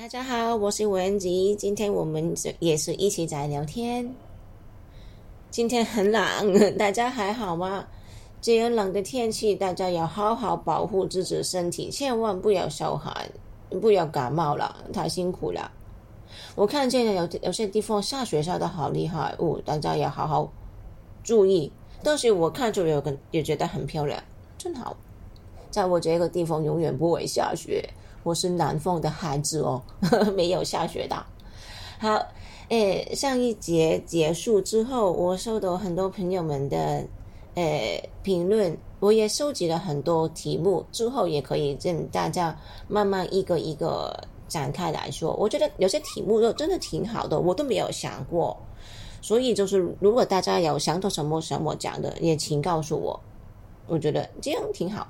大家好，我是文吉，今天我们也是一起在聊天。今天很冷，大家还好吗？这样冷的天气，大家要好好保护自己身体，千万不要受寒，不要感冒了，太辛苦了。我看见有有些地方下雪下的好厉害，哦，大家要好好注意。但是我看着有个也觉得很漂亮，真好。在我这个地方永远不会下雪。我是南方的孩子哦，没有下雪的。好，诶，上一节结束之后，我收到很多朋友们的诶评论，我也收集了很多题目，之后也可以跟大家慢慢一个一个展开来说。我觉得有些题目都真的挺好的，我都没有想过。所以就是，如果大家有想到什么想我讲的，也请告诉我。我觉得这样挺好。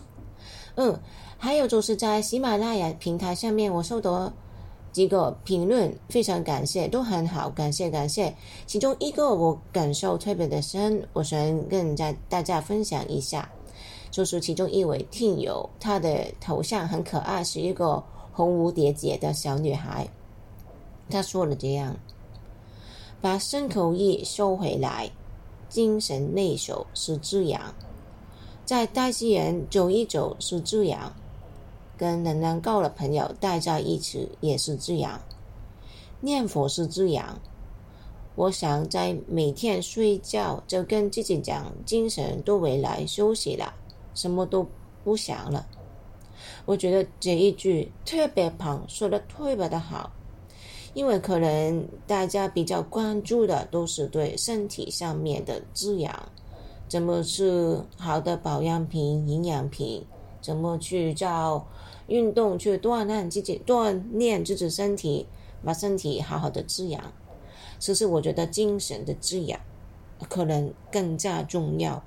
嗯。还有就是在喜马拉雅平台上面，我收到几个评论，非常感谢，都很好，感谢感谢。其中一个我感受特别的深，我想跟大大家分享一下，就是其中一位听友，她的头像很可爱，是一个红蝴蝶结的小女孩。她说了这样：把牲口意收回来，精神内守是滋养，在大自然走一走是滋养。跟能量够的朋友待在一起也是滋养，念佛是滋养。我想在每天睡觉就跟自己讲，精神都回来休息了，什么都不想了。我觉得这一句特别棒，说的特别的好，因为可能大家比较关注的都是对身体上面的滋养，怎么吃好的保养品、营养品，怎么去叫。运动去锻炼自己，锻炼自己身体，把身体好好的滋养。其实我觉得精神的滋养可能更加重要，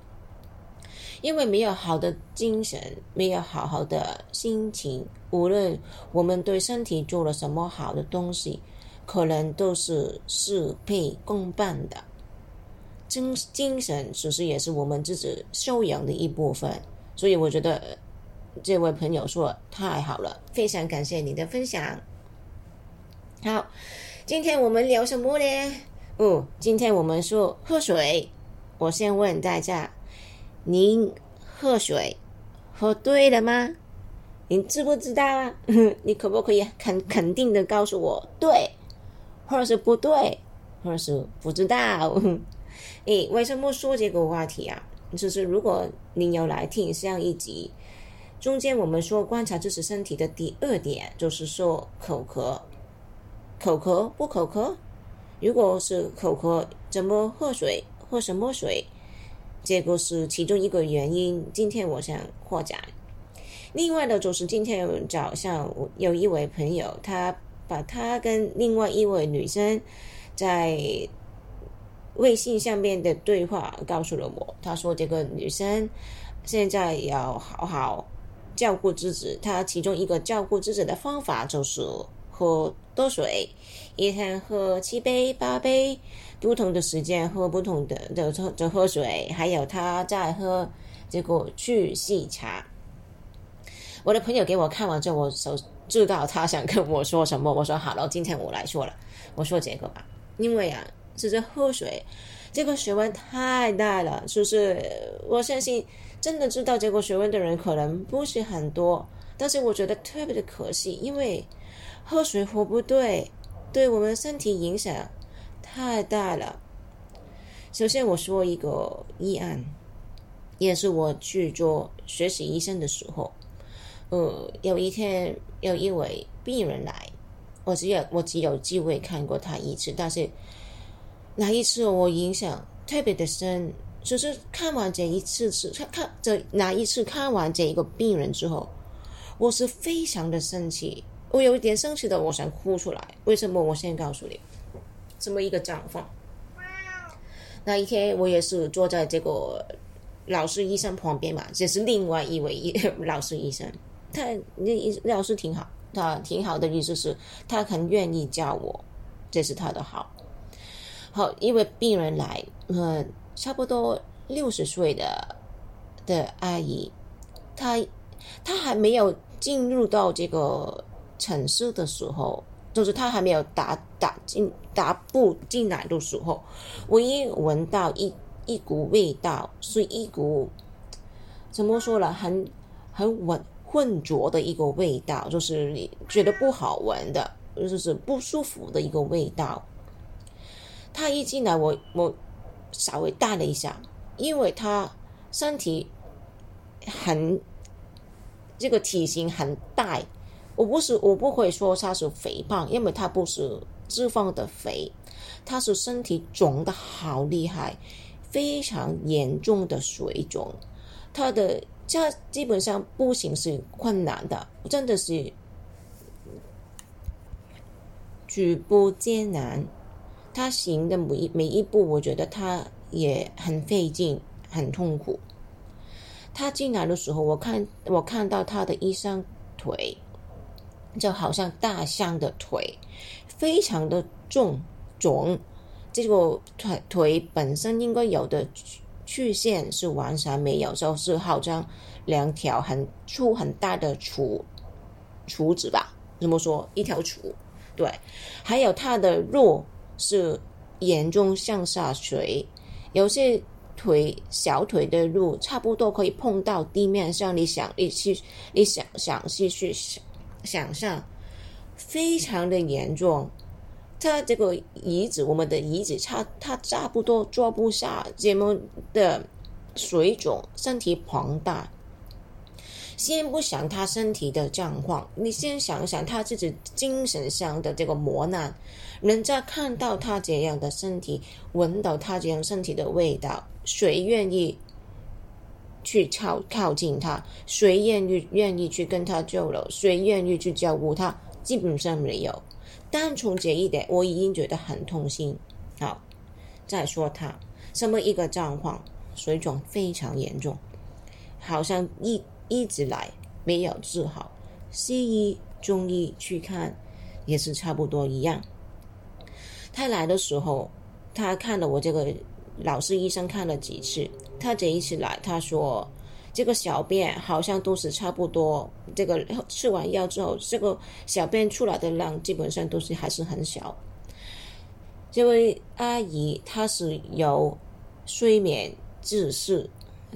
因为没有好的精神，没有好好的心情，无论我们对身体做了什么好的东西，可能都是事倍功半的。精精神其实也是我们自己修养的一部分，所以我觉得。这位朋友说：“太好了，非常感谢你的分享。”好，今天我们聊什么呢？哦，今天我们说喝水。我先问大家：您喝水喝对了吗？您知不知道啊？你可不可以肯肯定的告诉我对，或者是不对，或者是不知道？诶，为什么说这个话题啊？就是如果您有来听上一集。中间我们说观察自己身体的第二点，就是说口渴，口渴不口渴？如果是口渴，怎么喝水？喝什么水？这个是其中一个原因。今天我想扩展。另外的，就是今天早上有一位朋友，他把他跟另外一位女生在微信上面的对话告诉了我。他说这个女生现在要好好。照顾自己，他其中一个照顾自己的方法就是喝多水，一天喝七杯八杯，不同的时间喝不同的的的喝水，还有他在喝这个去细茶。我的朋友给我看完之后，我就知道他想跟我说什么。我说好了，今天我来说了，我说这个吧，因为啊，是这喝水，这个学问太大了，就是我相信。真的知道这个学问的人可能不是很多，但是我觉得特别的可惜，因为喝水喝不对，对我们身体影响太大了。首先我说一个议案，也是我去做学习医生的时候，呃，有一天有一位病人来，我只有我只有机会看过他一次，但是那一次我影响特别的深。就是看完这一次次看看这哪一次看完这一个病人之后，我是非常的生气，我有一点生气的，我想哭出来。为什么？我先告诉你，这么一个状况。那一天我也是坐在这个老师医生旁边嘛，这是另外一位医老师医生，他那老师挺好，他挺好的意思是，他很愿意教我，这是他的好。好，因为病人来，嗯。差不多六十岁的的阿姨，她她还没有进入到这个城市的时候，就是她还没有打打进打步进来的时候，我一闻到一一股味道，是一股怎么说了，很很混混浊的一个味道，就是你觉得不好闻的，就是不舒服的一个味道。他一进来，我我稍微大了一下，因为他身体很这个体型很大。我不是，我不会说他是肥胖，因为他不是脂肪的肥，他是身体肿的好厉害，非常严重的水肿，他的这基本上步行是困难的，真的是举步艰难。他行的每一每一步，我觉得他也很费劲，很痛苦。他进来的时候，我看我看到他的一双腿。就好像大象的腿，非常的重肿，这个腿腿本身应该有的曲线是完全没有，就是好像两条很粗很大的杵杵子吧？怎么说？一条杵，对。还有他的肉是严重向下垂，有些腿小腿的肉差不多可以碰到地面上，你想你去你想想去去。想想象非常的严重，他这个椅子，我们的椅子，差他差不多坐不下，这么的水肿，身体庞大。先不想他身体的状况，你先想想他自己精神上的这个磨难。人家看到他这样的身体，闻到他这样身体的味道，谁愿意？去靠靠近他，谁愿意愿意去跟他交流？谁愿意去照顾他？基本上没有。单从这一点，我已经觉得很痛心。好，再说他什么一个状况，水肿非常严重，好像一一直来没有治好。西医、中医去看也是差不多一样。他来的时候，他看了我这个。老师医生看了几次，他这一次来，他说这个小便好像都是差不多。这个吃完药之后，这个小便出来的量基本上都是还是很小。这位阿姨她是有睡眠窒息，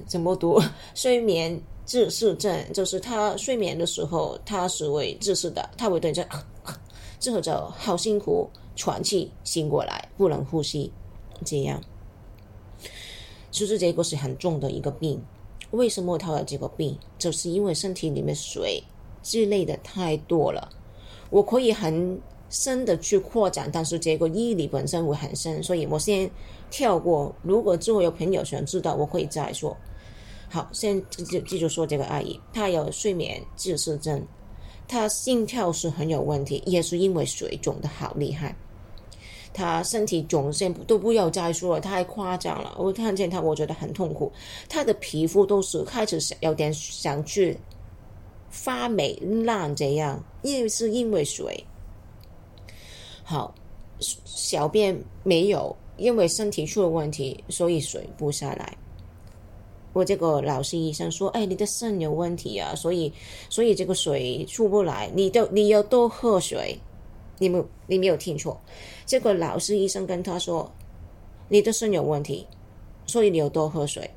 怎么读？睡眠窒息症就是她睡眠的时候她是会窒息的，她会对着之后就好辛苦喘气醒过来，不能呼吸，这样。其实这个是很重的一个病，为什么他有这个病？就是因为身体里面水之类的太多了。我可以很深的去扩展，但是这个医理本身会很深，所以我先跳过。如果之后有朋友想知道，我可以再说。好，先就记住说这个阿姨，她有睡眠窒息症，他心跳是很有问题，也是因为水肿的好厉害。他身体肿，先都不要再说了，太夸张了。我看见他，我觉得很痛苦。他的皮肤都是开始有点想去发霉烂这样，因为是因为水。好，小便没有，因为身体出了问题，所以水不下来。我这个老师医生说：“哎，你的肾有问题啊，所以所以这个水出不来，你都你要多喝水。”你没你没有听错，这个老师医生跟他说，你的肾有问题，所以你要多喝水。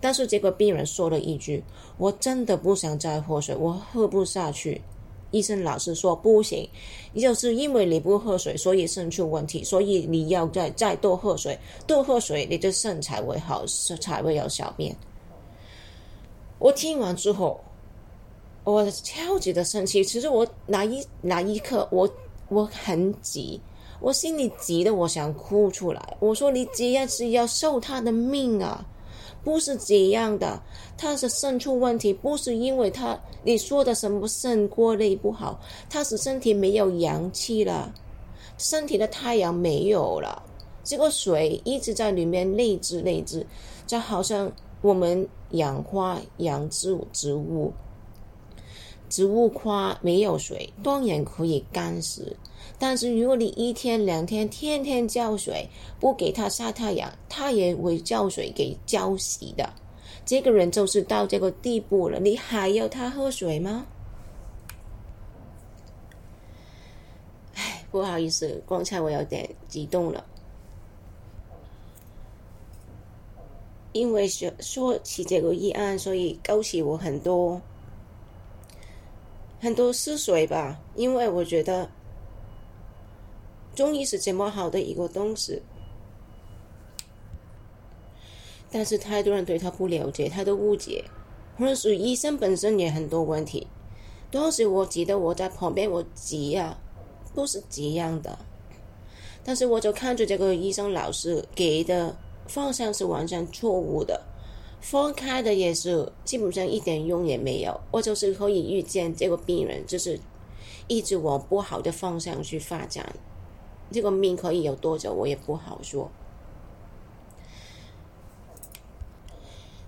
但是这个病人说了一句：“我真的不想再喝水，我喝不下去。”医生老师说：“不行，就是因为你不喝水，所以肾出问题，所以你要再再多喝水，多喝水，你的肾才会好，才会有小便。”我听完之后，我超级的生气。其实我那一那一刻，我。我很急，我心里急的，我想哭出来。我说：“你这样是要受他的命啊，不是这样的。他是肾出问题，不是因为他你说的什么肾过滤不好，他是身体没有阳气了，身体的太阳没有了，这个水一直在里面内置内置，就好像我们养花养植植物。”植物花没有水，当然可以干死。但是如果你一天两天天天浇水，不给它晒太阳，它也会浇水给浇死的。这个人就是到这个地步了，你还要他喝水吗？唉，不好意思，刚才我有点激动了，因为说说起这个议案，所以勾起我很多很多思绪吧。因为我觉得中医是这么好的一个东西，但是太多人对他不了解，他的误解，或者是医生本身也很多问题。当时我记得我在旁边，我急呀。不是这样的，但是我就看着这个医生老师给的方向是完全错误的，放开的也是基本上一点用也没有。我就是可以预见这个病人就是一直往不好的方向去发展，这个命可以有多久我也不好说。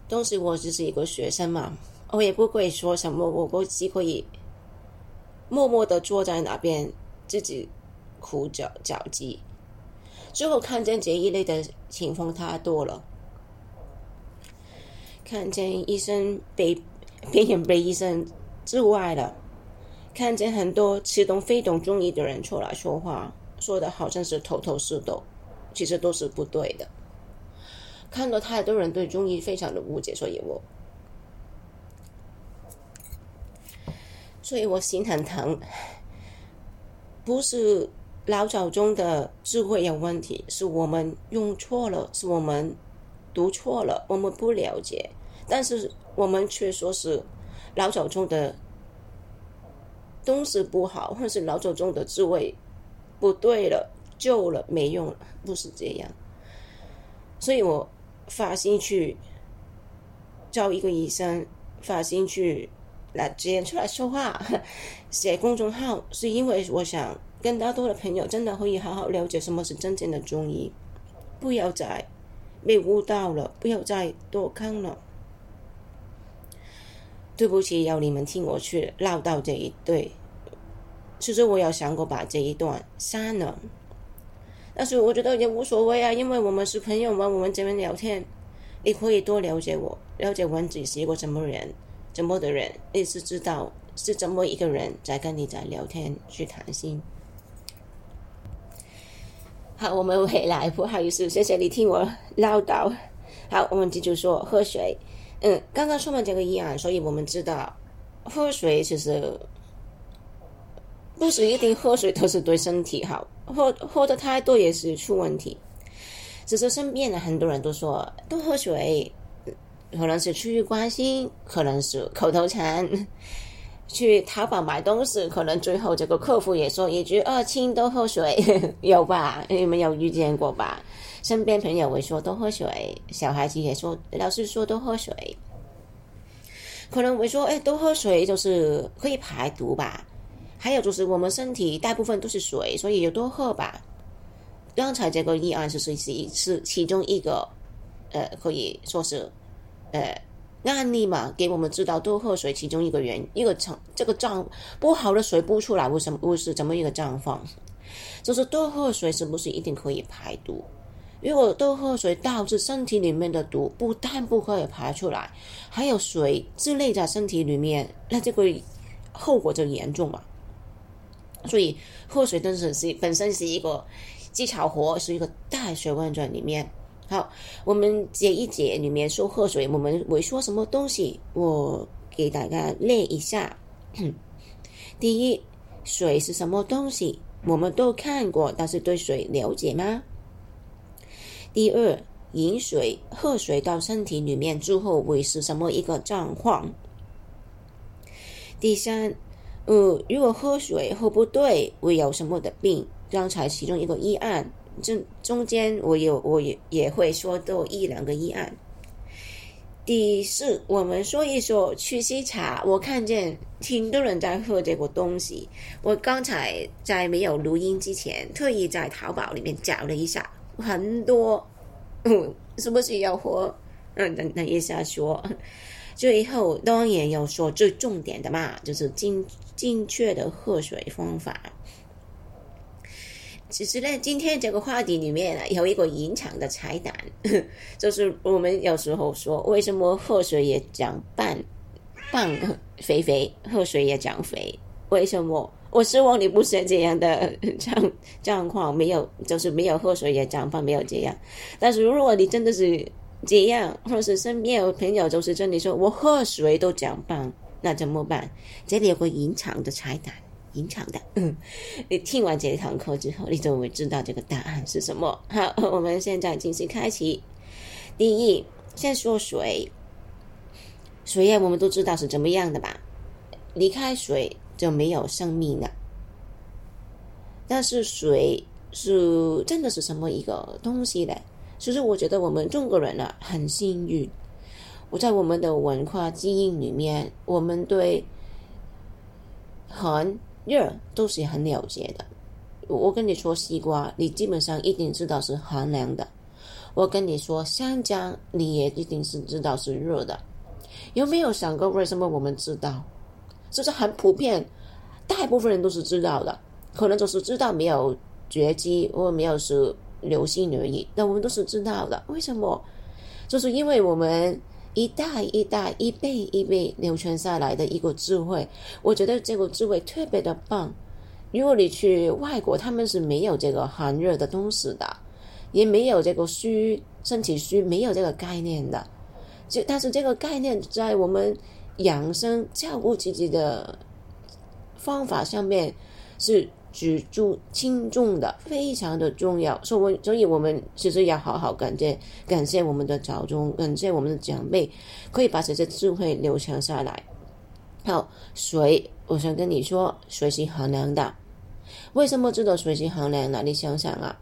当时我只是一个学生嘛，我也不会说什么，我我只可以默默的坐在那边。自己苦脚脚疾，最后看见这一类的情况太多了，看见医生被病人被医生之外了，看见很多似懂非懂中医的人出来说话，说的好像是头头是道，其实都是不对的。看到太多人对中医非常的误解，所以我，所以我心很疼。不是老早中的智慧有问题，是我们用错了，是我们读错了，我们不了解。但是我们却说是老早中的东西不好，或者是老早中的智慧不对了，旧了没用了，不是这样。所以我发心去找一个医生，发心去。来直接出来说话，写公众号，是因为我想跟大多的朋友真的可以好好了解什么是真正的中医，不要再被误导了，不要再多看了。对不起，要你们听我去唠叨这一对。其实我有想过把这一段删了，但是我觉得也无所谓啊，因为我们是朋友嘛，我们这边聊天，你可以多了解我，了解文子是一个什么人。怎么的人，你是知道是怎么一个人在跟你在聊天去谈心。好，我们回来，不好意思，谢谢你听我唠叨。好，我们继续说喝水。嗯，刚刚说完这个议案，所以我们知道喝水其实不是一定喝水都是对身体好，喝喝的太多也是出问题。只是身边的很多人都说多喝水。可能是出于关心，可能是口头禅。去淘宝买东西，可能最后这个客服也说一句：“二亲多喝水。”有吧？你们有遇见过吧？身边朋友会说多喝水，小孩子也说老师说多喝水。可能会说：“哎，多喝水就是可以排毒吧？”还有就是我们身体大部分都是水，所以有多喝吧。刚才这个议案是是是其中一个，呃，可以说是。呃，案例嘛，给我们知道多喝水，其中一个原一个成这个状不好的水不出来，为什么会是怎么一个状况？就是多喝水是不是一定可以排毒？如果多喝水导致身体里面的毒不但不可以排出来，还有水之类在身体里面，那这个后果就严重嘛。所以喝水真是是本身是一个技巧活，是一个大学问在里面。好，我们这一节里面说喝水，我们会说什么东西？我给大家列一下。第一，水是什么东西？我们都看过，但是对水了解吗？第二，饮水、喝水到身体里面之后会是什么一个状况？第三，呃，如果喝水喝不对，会有什么的病？刚才其中一个议案。这中间我有我也也会说多一两个议案。第四，我们说一说去西茶。我看见挺多人在喝这个东西。我刚才在没有录音之前，特意在淘宝里面找了一下，很多，嗯，是不是要喝？嗯，等等一下说。最后当然要说最重点的嘛，就是精精确的喝水方法。其实呢，今天这个话题里面呢，有一个隐藏的彩蛋，就是我们有时候说，为什么喝水也长半半肥肥，喝水也长肥？为什么？我希望你不是这样的状状况，没有，就是没有喝水也长胖，没有这样。但是如果你真的是这样，或是身边有朋友就是真的说我喝水都长胖，那怎么办？这里有个隐藏的彩蛋，隐藏的。你听完这一堂课之后，你就会知道这个答案是什么。好，我们现在进行开启。第一，先说水，水呀，我们都知道是怎么样的吧？离开水。就没有生命了。但是水是真的是什么一个东西呢？其实我觉得我们中国人呢很幸运，我在我们的文化基因里面，我们对寒热都是很了解的。我跟你说西瓜，你基本上一定知道是寒凉的；我跟你说香蕉，你也一定是知道是热的。有没有想过为什么我们知道？就是很普遍，大部分人都是知道的，可能就是知道没有绝迹或没有是流星而已。但我们都是知道的，为什么？就是因为我们一代一代、一辈一辈流传下来的一个智慧。我觉得这个智慧特别的棒。如果你去外国，他们是没有这个寒热的东西的，也没有这个虚身体虚，没有这个概念的。就但是这个概念在我们。养生照顾自己的方法上面是举足轻重的，非常的重要。所以，所以我们其实要好好感谢，感谢我们的早中，感谢我们的长辈，可以把这些智慧留传下来。好，水，我想跟你说，水是寒凉的。为什么知道水是寒凉的？你想想啊，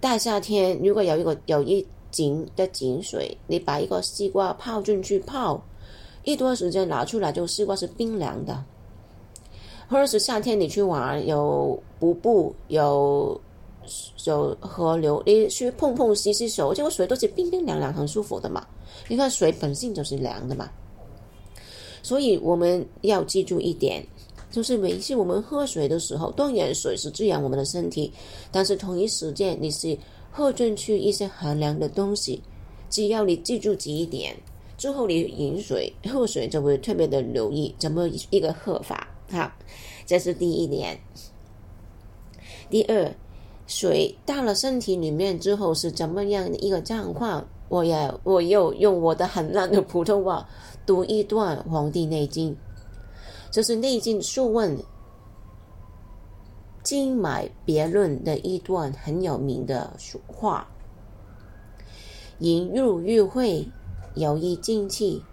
大夏天如果有一个有一井的井水，你把一个西瓜泡进去泡。一段时间拿出来就西瓜是冰凉的，或者是夏天你去玩有瀑布有有河流，你去碰碰洗洗手，这个水都是冰冰凉凉很舒服的嘛。你看水本性就是凉的嘛，所以我们要记住一点，就是每一次我们喝水的时候，当然水是滋养我们的身体，但是同一时间你是喝进去一些寒凉的东西，只要你记住这一点。之后你饮水喝水就会特别的留意怎么一个喝法，好，这是第一点。第二，水到了身体里面之后是怎么样的一个状况？我也我又用我的很烂的普通话读一段《黄帝内经》，这是《内经·素问·经脉别论》的一段很有名的话：“引入玉会。”有益精气，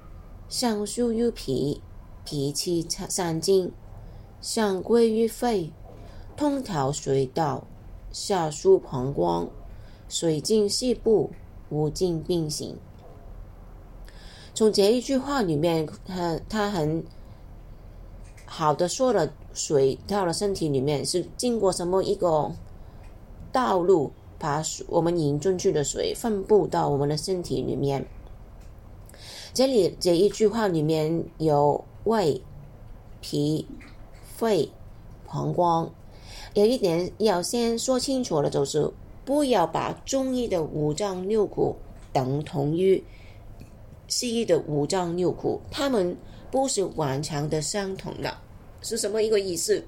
上输于脾，脾气散精，上归于肺，通调水道，下输膀胱，水经细部，无尽并行。从这一句话里面，他他很好的说了，水到了身体里面是经过什么一个道路，把我们饮进去的水分布到我们的身体里面。这里这一句话里面有胃、脾、肺、膀胱，有一点要先说清楚的，就是不要把中医的五脏六腑等同于西医的五脏六腑，他们不是完全的相同的，是什么一个意思？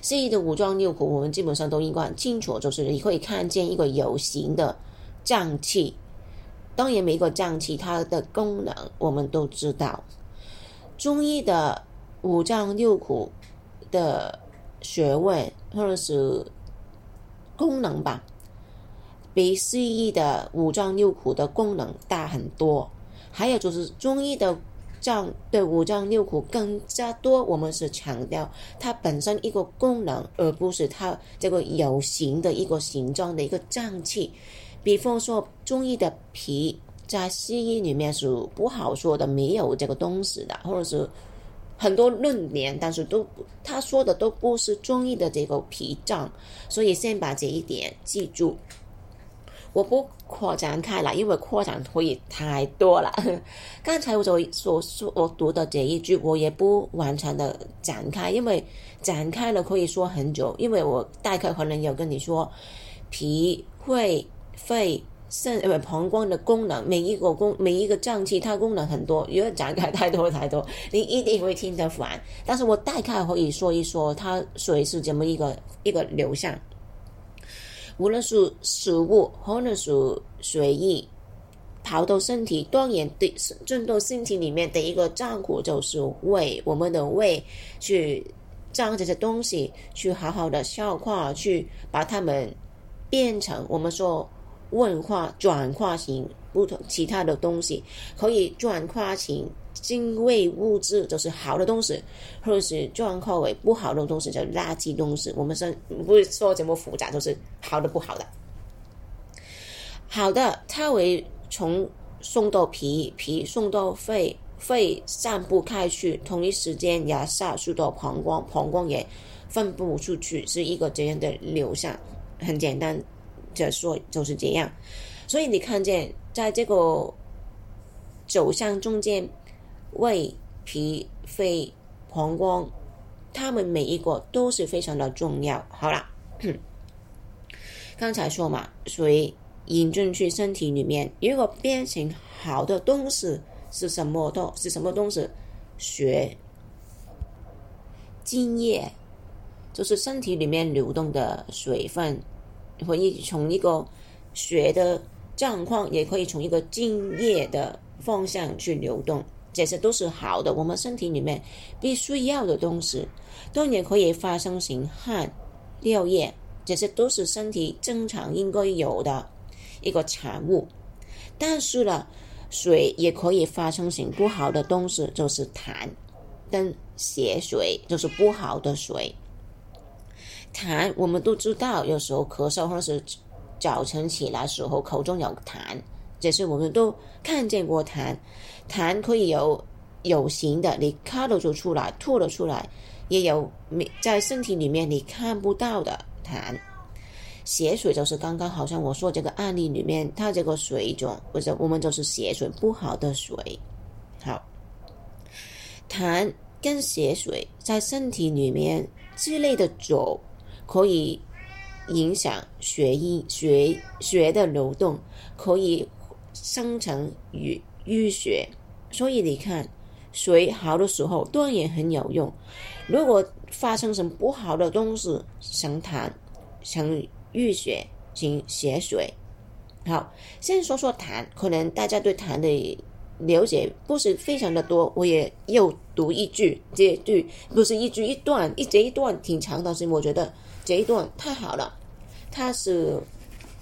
西医的五脏六腑，我们基本上都应该很清楚，就是你可以看见一个有形的脏器。当然，每个脏器它的功能我们都知道。中医的五脏六腑的学问或者是功能吧，比西医的五脏六腑的功能大很多。还有就是中医的脏对五脏六腑更加多，我们是强调它本身一个功能，而不是它这个有形的一个形状的一个脏器。比方说，中医的脾在西医里面是不好说的，没有这个东西的，或者是很多论点，但是都他说的都不是中医的这个脾脏，所以先把这一点记住。我不扩展开了，因为扩展可以太多了。刚才我所说我读的这一句，我也不完全的展开，因为展开了可以说很久。因为我大概可能有跟你说，脾会。肺、肾呃膀胱的功能，每一个功每一个脏器它功能很多，如果展开太多太多，你一定会听得烦。但是我大概可以说一说，它水是怎么一个一个流向。无论是食物或者是水液，跑到身体，当然对进到身体里面的一个脏腑就是胃，我们的胃去将这些东西去好好的消化，去把它们变成我们说。问化转化型不同其他的东西，可以转化成精微物质，就是好的东西，或者是转化为不好的东西，叫垃圾东西。我们说不会说这么复杂，就是好的不好的。好的，它会从送到脾，脾送到肺，肺散布开去，同一时间也下输到膀胱，膀胱也分布出去，是一个这样的流向，很简单。就说就是这样，所以你看见在这个走向中间，胃、脾、肺、膀胱，他们每一个都是非常的重要。好了，刚才说嘛，水引进去身体里面，如果变成好的东西是什么东？是什么东西？血、津液，就是身体里面流动的水分。可以从一个血的状况，也可以从一个精液的方向去流动，这些都是好的。我们身体里面必须要的东西，当然可以发生成汗、尿液，这些都是身体正常应该有的一个产物。但是呢，水也可以发生成不好的东西，就是痰跟血水，就是不好的水。痰，我们都知道，有时候咳嗽或者是早晨起来时候口中有痰，这是我们都看见过痰。痰可以有有形的，你看了就出来，吐了出来；也有在身体里面你看不到的痰。血水就是刚刚好像我说这个案例里面，它这个水肿或者我们就是血水不好的水。好，痰跟血水在身体里面之类的走。可以影响血液血血的流动，可以生成淤淤血。所以你看，水好的时候断也很有用。如果发生什么不好的东西，生痰、成淤血、成血水。好，先说说痰，可能大家对痰的了解不是非常的多。我也又读一句，这句不是一句一段，一节一段挺长，但是我觉得。这一段太好了，它是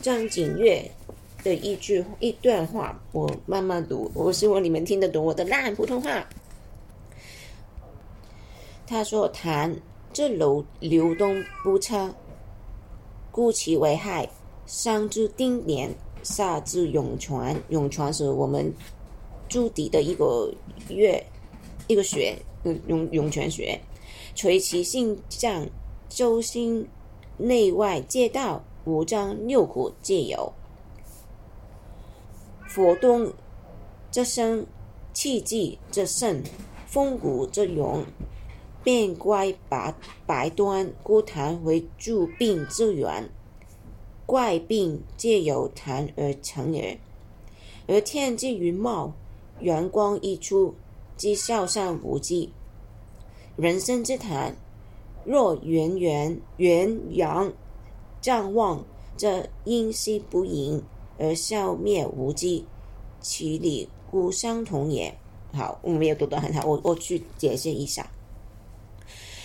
张景岳的一句一段话，我慢慢读，我希望你们听得懂我的烂普通话。他说：“痰这流流动不畅，故其为害，上至丁点，下至涌泉。涌泉是我们足底的一个穴，一个穴，涌涌泉穴，垂其心脏。”周心内外皆道，五脏六腑皆有。活动则生，气机则盛，风骨则勇，变怪拔白端，故痰为诸病之源。怪病皆由痰而成也。而天之云貌，阳光一出，即笑上无际。人生之痰。若元元元阳胀旺，则阴息不盈而消灭无机，其理故相同也。好，我没有读得很好，我我去解释一下。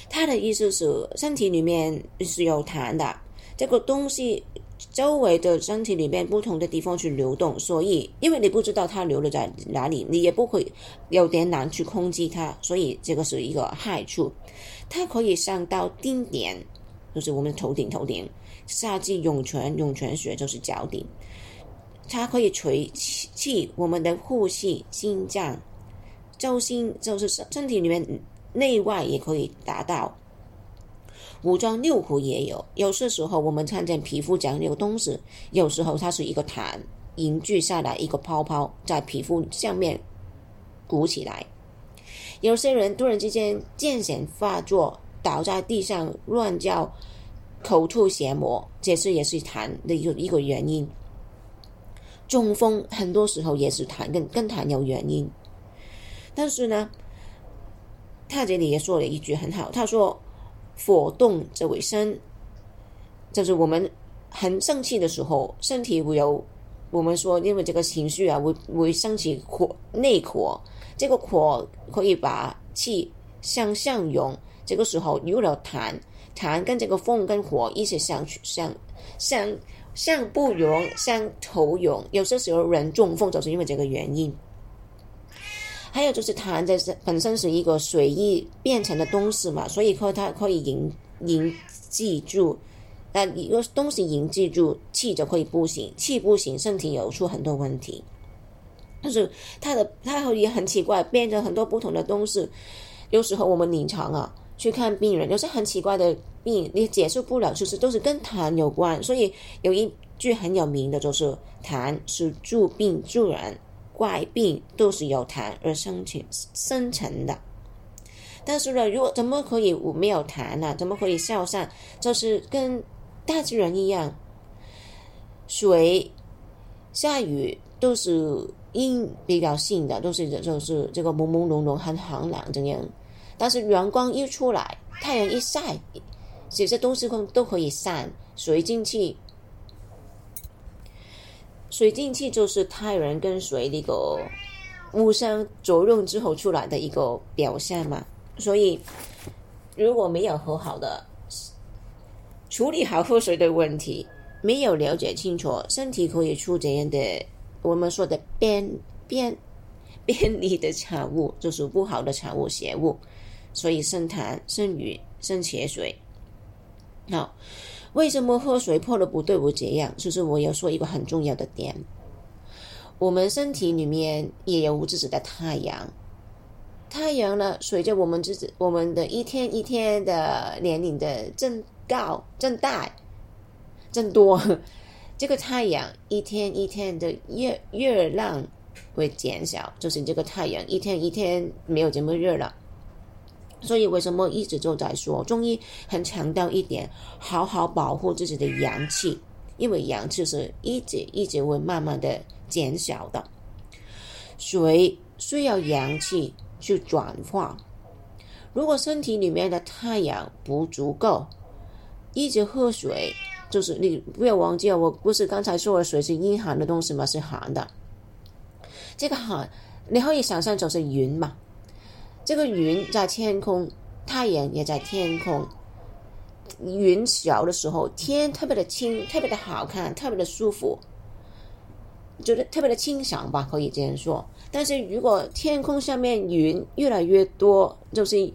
他的意思是，身体里面是有痰的，这个东西周围的身体里面不同的地方去流动，所以因为你不知道它流了在哪里，你也不会有点难去控制它，所以这个是一个害处。它可以上到顶点，就是我们头顶，头顶下至涌泉，涌泉穴就是脚底。它可以垂气，我们的呼吸、心脏、周心，就是身体里面内外也可以达到。五脏六腑也有，有些时候我们看见皮肤长有东西，有时候它是一个痰凝聚下来，一个泡泡在皮肤下面鼓起来。有些人突然之间癫痫发作，倒在地上乱叫，口吐血沫，这是也是痰的一个一个原因。中风很多时候也是痰跟跟痰有原因。但是呢，他这里也说了一句很好，他说：“火动则为生，就是我们很生气的时候，身体会有我们说，因为这个情绪啊，会会升起火内火，这个火可以把气向上涌。这个时候有了痰，痰跟这个风跟火一起向向向向不容，向头涌。有些时候人中风就是因为这个原因。”还有就是痰在是本身是一个水液变成的东西嘛，所以说它可以凝凝记住，那一个东西凝记住气就可以不行，气不行身体有出很多问题。就是它的它也很奇怪，变成很多不同的东西。有时候我们临床啊去看病人，有些很奇怪的病，你解释不了，其实都是跟痰有关。所以有一句很有名的就是痰是助病助人。怪病都是由痰而生成生成的，但是呢，如果怎么可以没有痰呢？怎么可以消散？就是跟大自然一样，水、下雨都是阴比较性的，都是就是这个朦朦胧胧很寒冷这样。但是阳光一出来，太阳一晒，这些东西都都可以散水进去。水进气就是太阳跟水那个互相作用之后出来的一个表现嘛，所以如果没有很好的处理好喝水的问题，没有了解清楚，身体可以出这样的我们说的便便便利的产物，就是不好的产物邪物，所以生痰、生瘀、生血水。好。为什么喝水破了不对我这样？就是我要说一个很重要的点，我们身体里面也有自己的太阳，太阳呢随着我们自己我们的一天一天的年龄的增高增大增多，这个太阳一天一天的热热量会减少，就是这个太阳一天一天没有这么热了。所以，为什么一直都在说中医很强调一点，好好保护自己的阳气，因为阳气是一直一直会慢慢的减小的。水需要阳气去转化，如果身体里面的太阳不足够，一直喝水，就是你不要忘记我不是刚才说的水是阴寒的东西吗？是寒的。这个寒，你可以想象就是云嘛。这个云在天空，太阳也在天空。云小的时候，天特别的清，特别的好看，特别的舒服，觉得特别的清爽吧，可以这样说。但是如果天空上面云越来越多，就是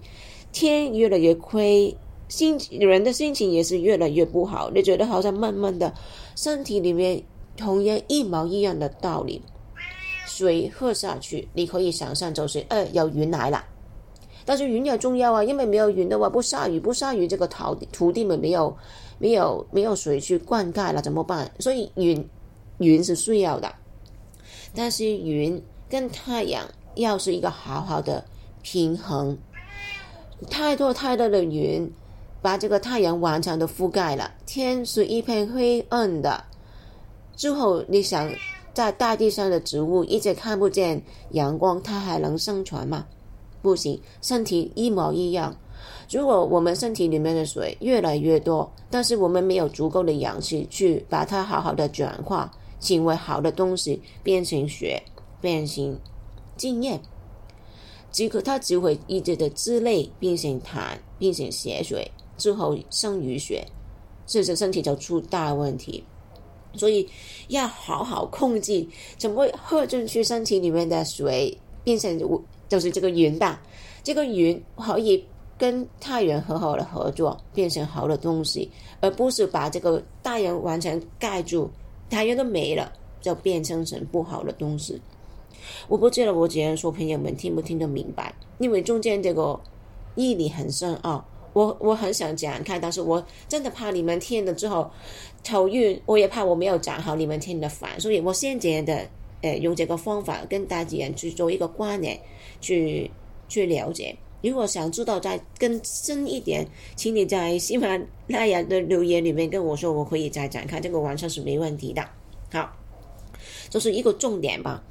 天越来越灰，心人的心情也是越来越不好。你觉得好像慢慢的，身体里面同样一毛一样的道理，水喝下去，你可以想象就是，呃，有云来了。但是云也重要啊，因为没有云的话，不下雨，不下雨，这个土土地们没有没有没有水去灌溉了，怎么办？所以云云是需要的，但是云跟太阳要是一个好好的平衡，太多太多的云把这个太阳完全的覆盖了，天是一片灰暗的，之后你想在大地上的植物一直看不见阳光，它还能生存吗？不行，身体一模一样。如果我们身体里面的水越来越多，但是我们没有足够的氧气去把它好好的转化成为好的东西，变成血，变成经验，只可它只会一直的之类变成痰，变成血水，之后生淤血，甚至身体就出大问题。所以要好好控制，怎么喝进去身体里面的水变成就是这个云吧，这个云可以跟太阳很好的合作，变成好的东西，而不是把这个太阳完全盖住，太阳都没了，就变成成不好的东西。我不知道我这样说，朋友们听不听得明白？因为中间这个义理很深啊，我我很想讲开，但是我真的怕你们听了之后头晕，我也怕我没有讲好，你们听得烦，所以我先这样的。呃，用这个方法跟大自然去做一个关联，去去了解。如果想知道再更深一点，请你在喜马拉雅的留言里面跟我说，我可以再展开。这个完全是没问题的。好，就是一个重点吧。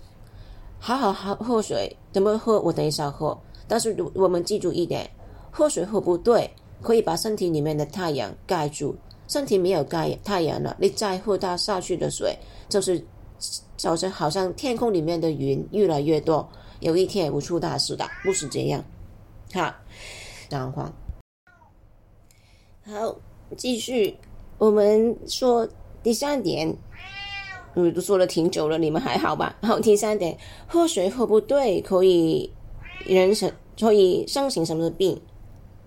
好好好喝水，怎么喝？我等一下喝。但是我们记住一点，喝水喝不对，可以把身体里面的太阳盖住。身体没有盖太阳了，你再喝它下去的水，就是就是好像天空里面的云越来越多，有一天也会出大事的，不是这样。好，状况好，继续，我们说第三点。我都说了挺久了，你们还好吧？好，第三点，喝水喝不对，可以人生可以生行什么的病？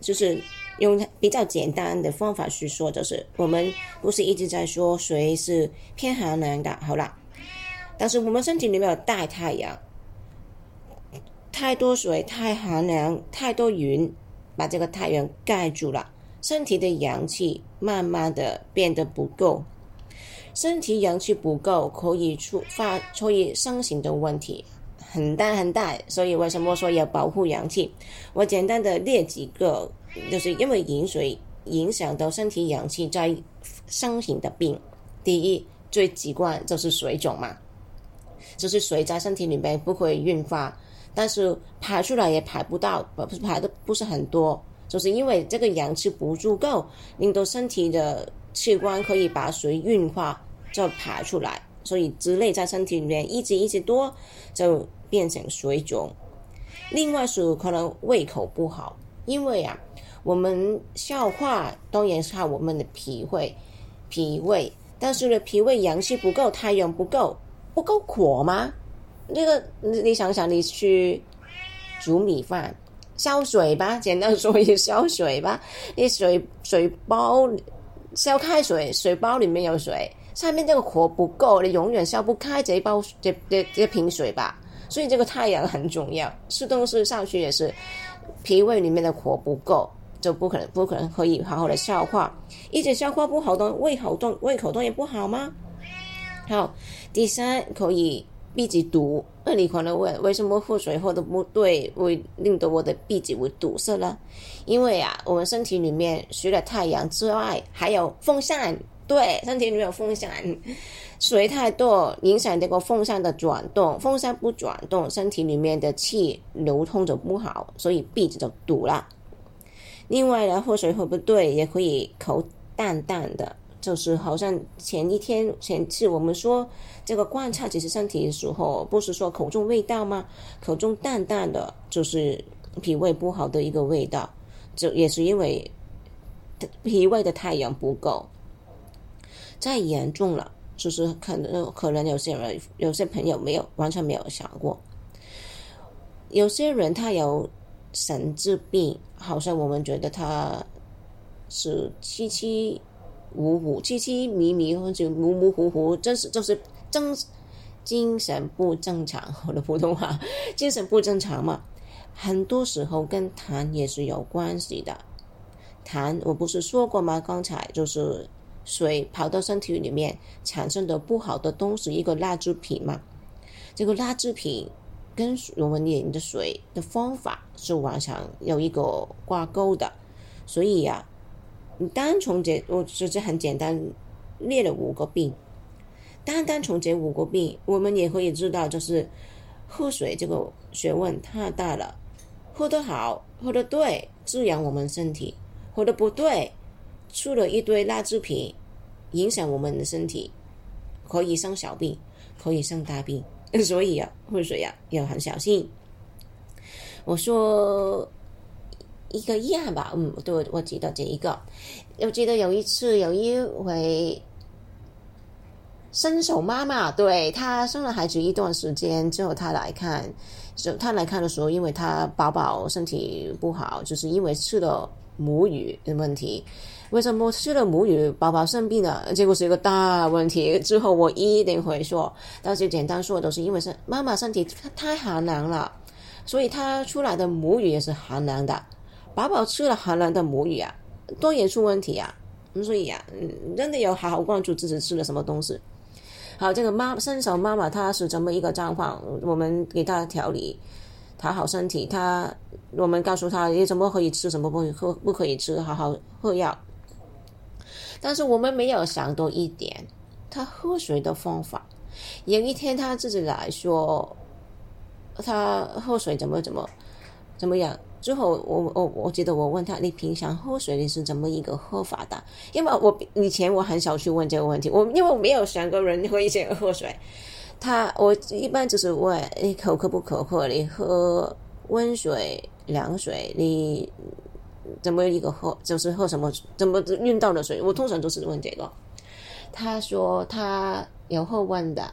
就是用比较简单的方法去说，就是我们不是一直在说水是偏寒凉的，好啦，但是我们身体里面有大太阳，太多水太寒凉，太多云把这个太阳盖住了，身体的阳气慢慢的变得不够。身体阳气不够，可以触发出以生型的问题很大很大，所以为什么说要保护阳气？我简单的列几个，就是因为饮水影响到身体阳气在生型的病。第一，最直观就是水肿嘛，就是水在身体里面不会运化，但是排出来也排不到，不是排的不是很多，就是因为这个阳气不足够，令到身体的。器官可以把水运化，就排出来，所以之类在身体里面一直一直多，就变成水肿。另外是可能胃口不好，因为啊，我们消化当然是靠我们的脾胃，脾胃，但是呢，脾胃阳气不够，太阳不够，不够火吗？那个你你想想，你去煮米饭，烧水吧，简单说一烧水吧，你水水包。烧开水，水包里面有水，上面这个火不够，你永远烧不开这一包这这这瓶水吧。所以这个太阳很重要，吃东西上去也是，脾胃里面的火不够，就不可能不可能可以好好的消化，一直消化不好的胃口动胃口动也不好吗？好，第三可以鼻子堵，那你可能问为什么喝水喝的不对，会令到我的鼻子会堵塞呢？因为啊，我们身体里面除了太阳之外，还有风扇。对，身体里面有风扇，水太多影响这个风扇的转动，风扇不转动，身体里面的气流通就不好，所以鼻子就堵了。另外呢，喝水喝不对，也可以口淡淡的，就是好像前一天前次我们说这个观察其实身体的时候，不是说口中味道吗？口中淡淡的，就是脾胃不好的一个味道。就也是因为脾胃的太阳不够，再严重了，就是可能可能有些人有些朋友没有完全没有想过，有些人他有神志病，好像我们觉得他是七七五五、七七迷迷或者模模糊糊，真是就是正精神不正常，我的普通话 精神不正常嘛。很多时候跟痰也是有关系的，痰我不是说过吗？刚才就是水跑到身体里面产生的不好的东西，一个垃圾品嘛。这个垃圾品跟我们饮的水的方法是完全有一个挂钩的，所以呀，你单从这我只是很简单列了五个病，单单从这五个病，我们也可以知道，就是喝水这个学问太大了。喝得好，喝得对，滋养我们身体；喝得不对，出了一堆垃圾品，影响我们的身体，可以生小病，可以生大病。所以啊，喝水啊要很小心。我说一个遗憾吧，嗯，对，我记得这一个，我记得有一次有一回新手妈妈，对她生了孩子一段时间之后，她来看。就她来看的时候，因为她宝宝身体不好，就是因为吃了母乳的问题。为什么吃了母乳宝宝生病了？结果是一个大问题。之后我一定会说，但是简单说都是因为是妈妈身体太寒凉了，所以她出来的母乳也是寒凉的。宝宝吃了寒凉的母乳啊，多也出问题啊。所以啊，真的要好好关注自己吃了什么东西。好，这个妈新手妈妈她是怎么一个状况？我们给她调理，调好身体。她我们告诉她你怎么可以吃，什么不喝不可以吃，好好喝药。但是我们没有想到一点，她喝水的方法，有一天他自己来说，他喝水怎么怎么怎么样？之后我我我记得我问他，你平常喝水你是怎么一个喝法的？因为我以前我很少去问这个问题，我因为我没有想过人会这样喝水。他我一般就是问你口渴不口渴？你喝温水、凉水？你怎么一个喝？就是喝什么？怎么运到的水？我通常都是问这个。他说他有喝温的，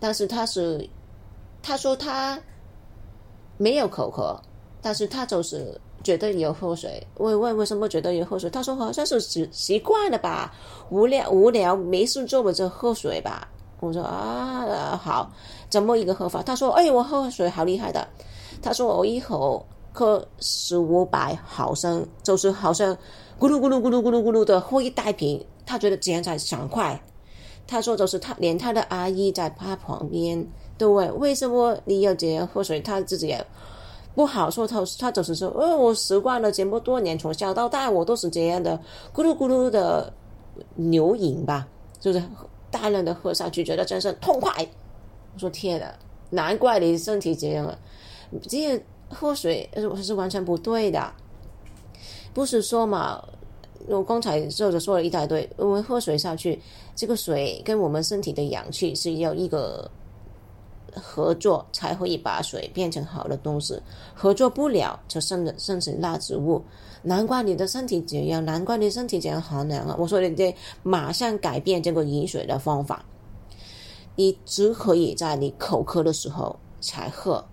但是他是他说他没有口渴。但是他就是觉得有喝水，问问为什么觉得有喝水？他说好像是习习惯了吧，无聊无聊没事做我就喝水吧。我说啊好，怎么一个喝法？他说哎我喝水好厉害的。他说我一口喝十五百毫升，就是好像咕噜咕噜咕噜咕噜咕噜的喝一大瓶，他觉得这样才爽快。他说就是他连他的阿姨在他旁边都问为什么你要这样喝水，他自己也。不好说，他他就是说，呃，我习惯了这么多年，从小到大我都是这样的，咕噜咕噜的牛饮吧，就是大量的喝下去，觉得真是痛快。我说天呐，难怪你身体这样了，这样喝水是完全不对的。不是说嘛，我刚才就是说了一大堆，我们喝水下去，这个水跟我们身体的氧气是要一个。合作才会把水变成好的东西，合作不了就生的生成垃圾物。难怪你的身体怎样，难怪你身体怎样寒凉啊！我说你得马上改变这个饮水的方法，你只可以在你口渴的时候才喝。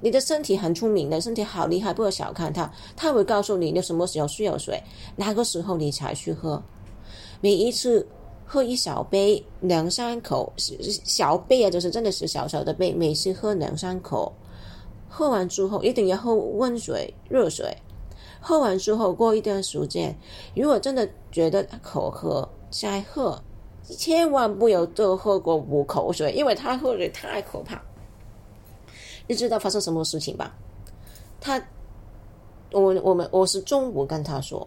你的身体很聪明的，身体好厉害，不要小看它，它会告诉你你什么时候需要水，哪个时候你才去喝。每一次。喝一小杯两三口，小杯啊，就是真的是小小的杯，每次喝两三口。喝完之后一定要喝温水、热水。喝完之后过一段时间，如果真的觉得口渴再喝，千万不要多喝过五口水，因为他喝水太可怕。你知道发生什么事情吧？他，我我们我是中午跟他说。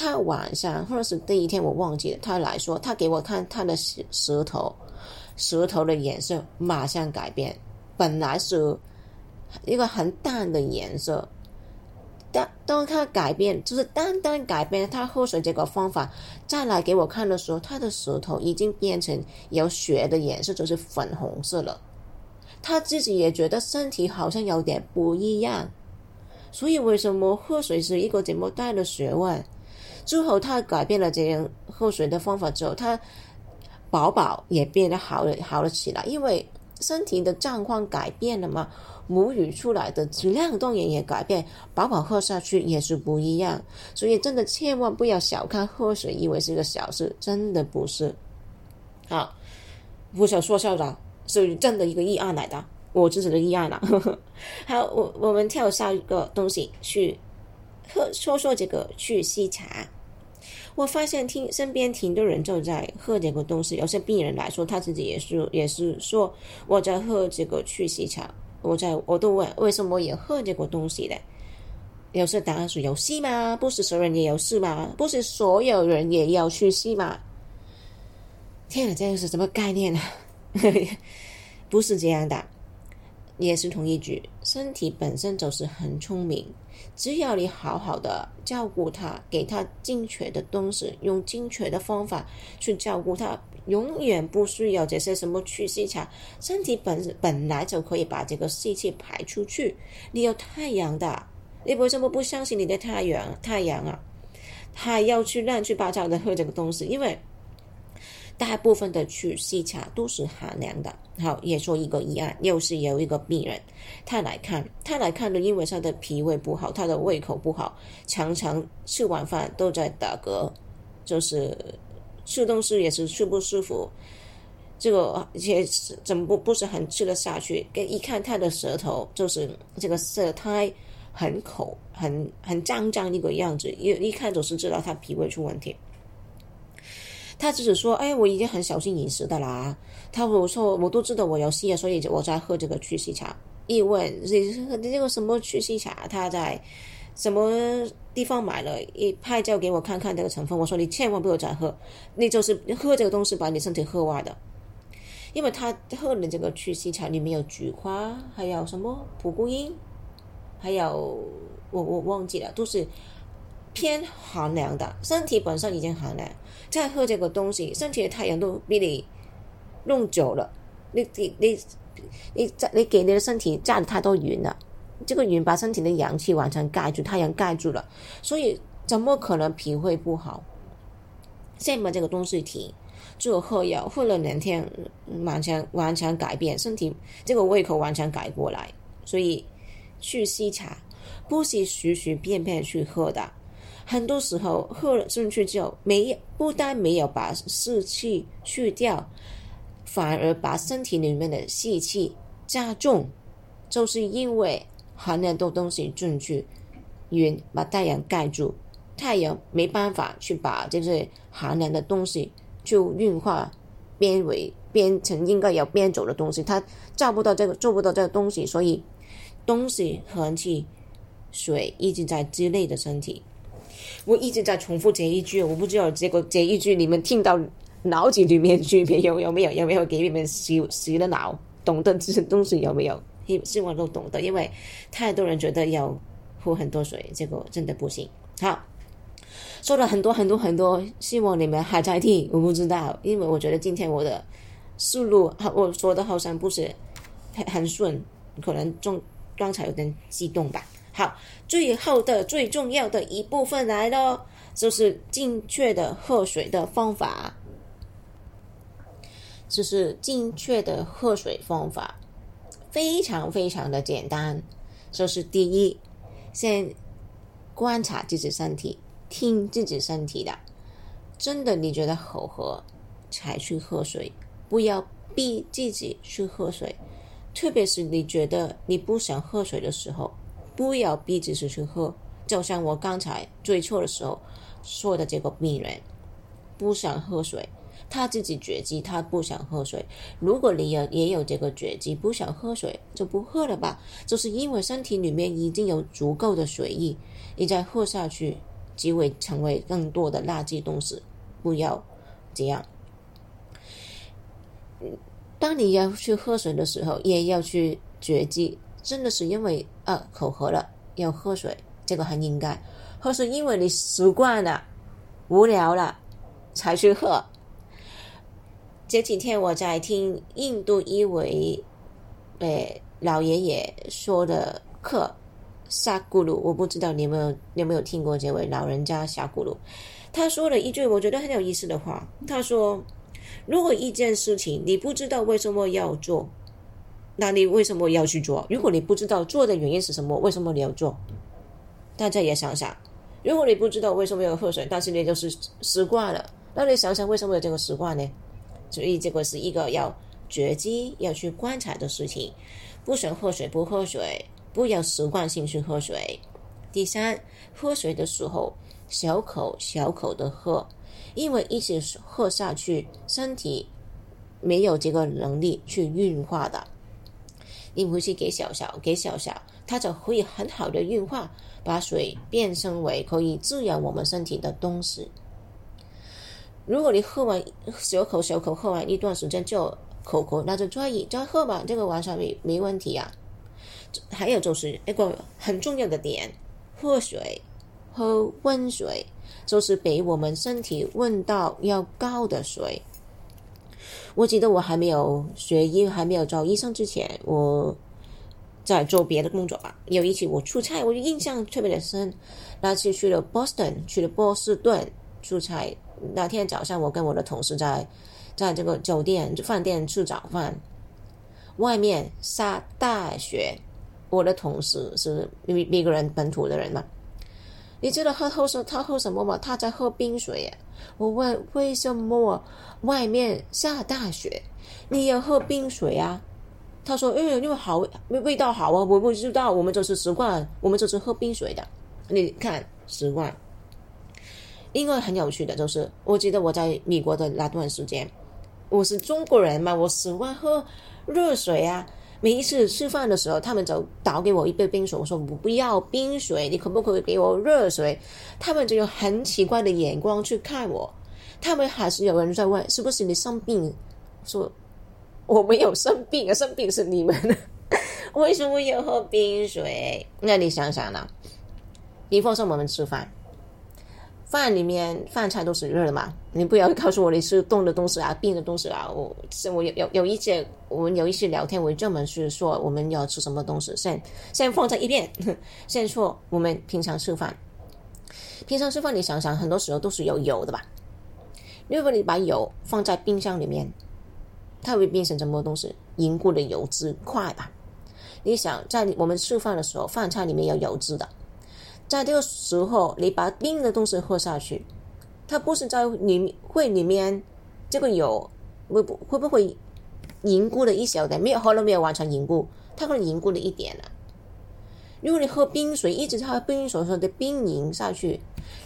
他晚上或者是第一天，我忘记了。他来说，他给我看他的舌舌头，舌头的颜色马上改变，本来是一个很淡的颜色，但当他改变，就是单单改变他喝水这个方法，再来给我看的时候，他的舌头已经变成有血的颜色，就是粉红色了。他自己也觉得身体好像有点不一样，所以为什么喝水是一个这么大的学问？之后，他改变了这样喝水的方法之后，他宝宝也变得好了，好了起来。因为身体的状况改变了嘛，母乳出来的质量当然也改变，宝宝喝下去也是不一样。所以，真的千万不要小看喝水，以为是个小事，真的不是。好，不想说笑的，是真的一个议案来的，我支持的议案了。好，我我们跳下一个东西去喝，说说这个去吸茶。我发现听身边挺多人就在喝这个东西，有些病人来说他自己也是也是说我在喝这个去洗茶，我在我都问为什么也喝这个东西的，有些答案是有戏吗？不是所有人也有事吗？不是所有人也要去吸吗？天啊，这个是什么概念呢？不是这样的。也是同一句，身体本身就是很聪明，只要你好好的照顾它，给它精确的东西，用精确的方法去照顾它，永远不需要这些什么去细茶，身体本本来就可以把这个湿气排出去。你有太阳的，你为什么不相信你的太阳？太阳啊，还要去乱七八糟的喝这个东西，因为。大部分的去细茶都是寒凉的。好，也说一个疑案，又是有一个病人，他来看，他来看的，因为他的脾胃不好，他的胃口不好，常常吃完饭都在打嗝，就是吃东西也是吃不舒服，这个也怎么不不是很吃得下去？跟一看他的舌头，就是这个舌苔很口很很脏脏一个样子，一一看就是知道他脾胃出问题。他只是说：“哎，我已经很小心饮食的啦。”他我说我都知道我有事啊，所以我在喝这个去湿茶。一问你这个什么去湿茶，他在什么地方买了？一拍照给我看看这个成分。我说你千万不要再喝，你就是喝这个东西把你身体喝坏的。因为他喝的这个去湿茶里面有菊花，还有什么蒲公英，还有我我忘记了，都是偏寒凉的，身体本身已经寒凉，再喝这个东西，身体的太阳都比你弄久了，你你你你你给你的身体加的太多云了，这个云把身体的阳气完全盖住，太阳盖住了，所以怎么可能脾胃不好？先把这个东西停。就喝药，喝了两天，完全完全改变身体，这个胃口完全改过来。所以去西茶不是随随便便去喝的，很多时候喝了进去之后，没不但没有把湿气去掉，反而把身体里面的湿气加重，就是因为寒凉的东西进去，云把太阳盖住，太阳没办法去把这些寒凉的东西。就运化变为变成应该要变走的东西，它照不到这个做不到这个东西，所以东西寒气水一直在之类的身体。我一直在重复这一句，我不知道结果这一句你们听到脑子里面去没有？有没有？有没有给你们洗洗了脑？懂得这些东西有没有？希望都懂得，因为太多人觉得要喝很多水，结果真的不行。好。说了很多很多很多，希望你们还在听。我不知道，因为我觉得今天我的思路，我说的好像不是很很顺，可能中刚才有点激动吧。好，最后的最重要的一部分来了，就是正确的喝水的方法，就是正确的喝水方法，非常非常的简单。就是第一，先观察自己身体。听自己身体的，真的你觉得好喝才去喝水，不要逼自己去喝水。特别是你觉得你不想喝水的时候，不要逼自己去喝。就像我刚才最初的时候说的这个病人，不想喝水，他自己觉知他不想喝水。如果你有也有这个觉知，不想喝水就不喝了吧，就是因为身体里面已经有足够的水液，你再喝下去。就会成为更多的垃圾东西，不要这样。当你要去喝水的时候，也要去觉知，真的是因为啊口渴了要喝水，这个很应该。或是因为你习惯了、无聊了才去喝。这几天我在听印度一位呃老爷爷说的课。沙咕噜，我不知道你有没有有没有听过这位老人家沙咕噜，他说了一句我觉得很有意思的话。他说：“如果一件事情你不知道为什么要做，那你为什么要去做？如果你不知道做的原因是什么，为什么你要做？大家也想想，如果你不知道为什么要喝水，但是你就是习惯了，那你想想为什么有这个习惯呢？所以这个是一个要觉知、要去观察的事情。不想喝水，不喝水。”不要习惯性去喝水。第三，喝水的时候小口小口的喝，因为一直喝下去，身体没有这个能力去运化的。你回去给小小给小小，它就可以很好的运化，把水变成为可以滋养我们身体的东西。如果你喝完小口小口喝完一段时间就口渴，那就再再喝吧，这个完全没没问题啊。还有就是一个很重要的点，喝水，喝温水，就是比我们身体温度要高的水。我记得我还没有学医，还没有找医生之前，我在做别的工作吧。有一次我出差，我就印象特别的深。那次去了 Boston，去了波士顿出差。那天早上，我跟我的同事在在这个酒店饭店吃早饭，外面下大雪。我的同事是每每个人本土的人嘛？你知道他喝什他喝什么吗？他在喝冰水。我问为什么外面下大雪，你要喝冰水啊？他说：“因为因为好味味道好啊。”我不知道，我们就是习惯，我们就是喝冰水的。你看习惯。另外很有趣的就是，我记得我在美国的那段时间，我是中国人嘛，我习惯喝热水啊。每一次吃饭的时候，他们就倒给我一杯冰水。我说：“我不要冰水，你可不可以给我热水？”他们就用很奇怪的眼光去看我。他们还是有人在问：“是不是你生病？”说：“我没有生病啊，生病是你们，为什么要喝冰水？那你想想呢？比方说我们吃饭，饭里面饭菜都是热的嘛，你不要告诉我你是冻的东西啊，冰的东西啊。我是我有有有一些我们有一些聊天，我专门是说我们要吃什么东西，先先放在一边，先说我们平常吃饭，平常吃饭你想想，很多时候都是有油的吧？如果你把油放在冰箱里面，它会变成什么东西？凝固的油脂块吧？你想在我们吃饭的时候，饭菜里面有油脂的。在这个时候，你把冰的东西喝下去，它不是在里会里面这个油会不会不会凝固了一小点？没有喝了没有完全凝固，它可能凝固了一点了。如果你喝冰水，一直喝冰水时候的冰凝下去，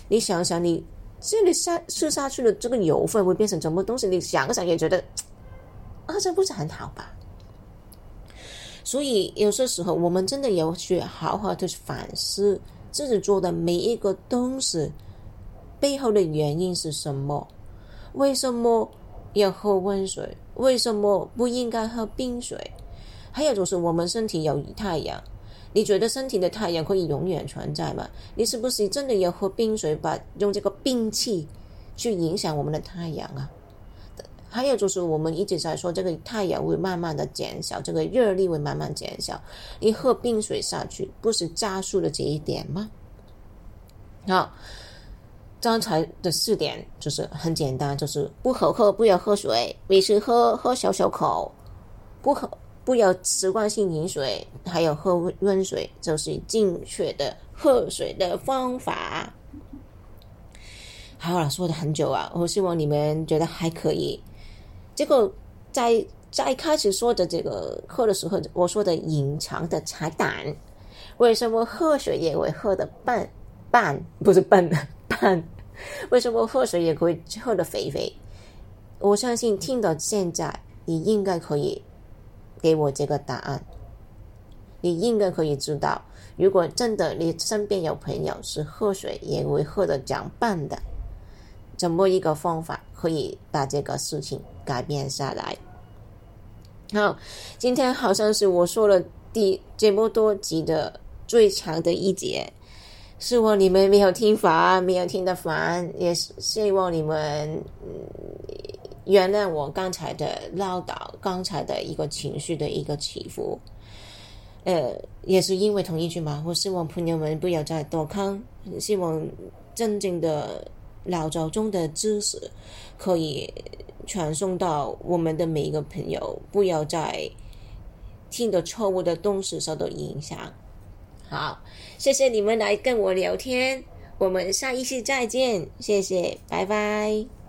你想想你这里下吃下去的这个油分会变成什么东西？你想想也觉得啊，这不是很好吧？所以有些时候我们真的要去好好的反思。自己做的每一个东西背后的原因是什么？为什么要喝温水？为什么不应该喝冰水？还有就是我们身体有太阳，你觉得身体的太阳可以永远存在吗？你是不是真的要喝冰水，把用这个冰气去影响我们的太阳啊？还有就是，我们一直在说，这个太阳会慢慢的减小，这个热力会慢慢减小。你喝冰水下去，不是加速了这一点吗？好，刚才的四点就是很简单，就是不好喝，不要喝水，每次喝喝小小口，不喝不要习惯性饮水，还有喝温水，就是正确的喝水的方法。好了，说的很久啊，我希望你们觉得还可以。这个在在开始说的这个喝的时候，我说的隐藏的彩蛋，为什么喝水也会喝的半半不是笨的 半？为什么喝水也可以喝的肥肥？我相信听到现在，你应该可以给我这个答案。你应该可以知道，如果真的你身边有朋友是喝水也会喝的讲半的，怎么一个方法可以把这个事情？改变下来。好，今天好像是我说了第这么多集的最长的一节，希望你们没有听烦，没有听得烦，也是希望你们原谅我刚才的唠叨，刚才的一个情绪的一个起伏。呃，也是因为同一句嘛，我希望朋友们不要再多看，希望真正的老早中的知识可以。传送到我们的每一个朋友，不要再听的错误的东西受到影响。好，谢谢你们来跟我聊天，我们下一期再见，谢谢，拜拜。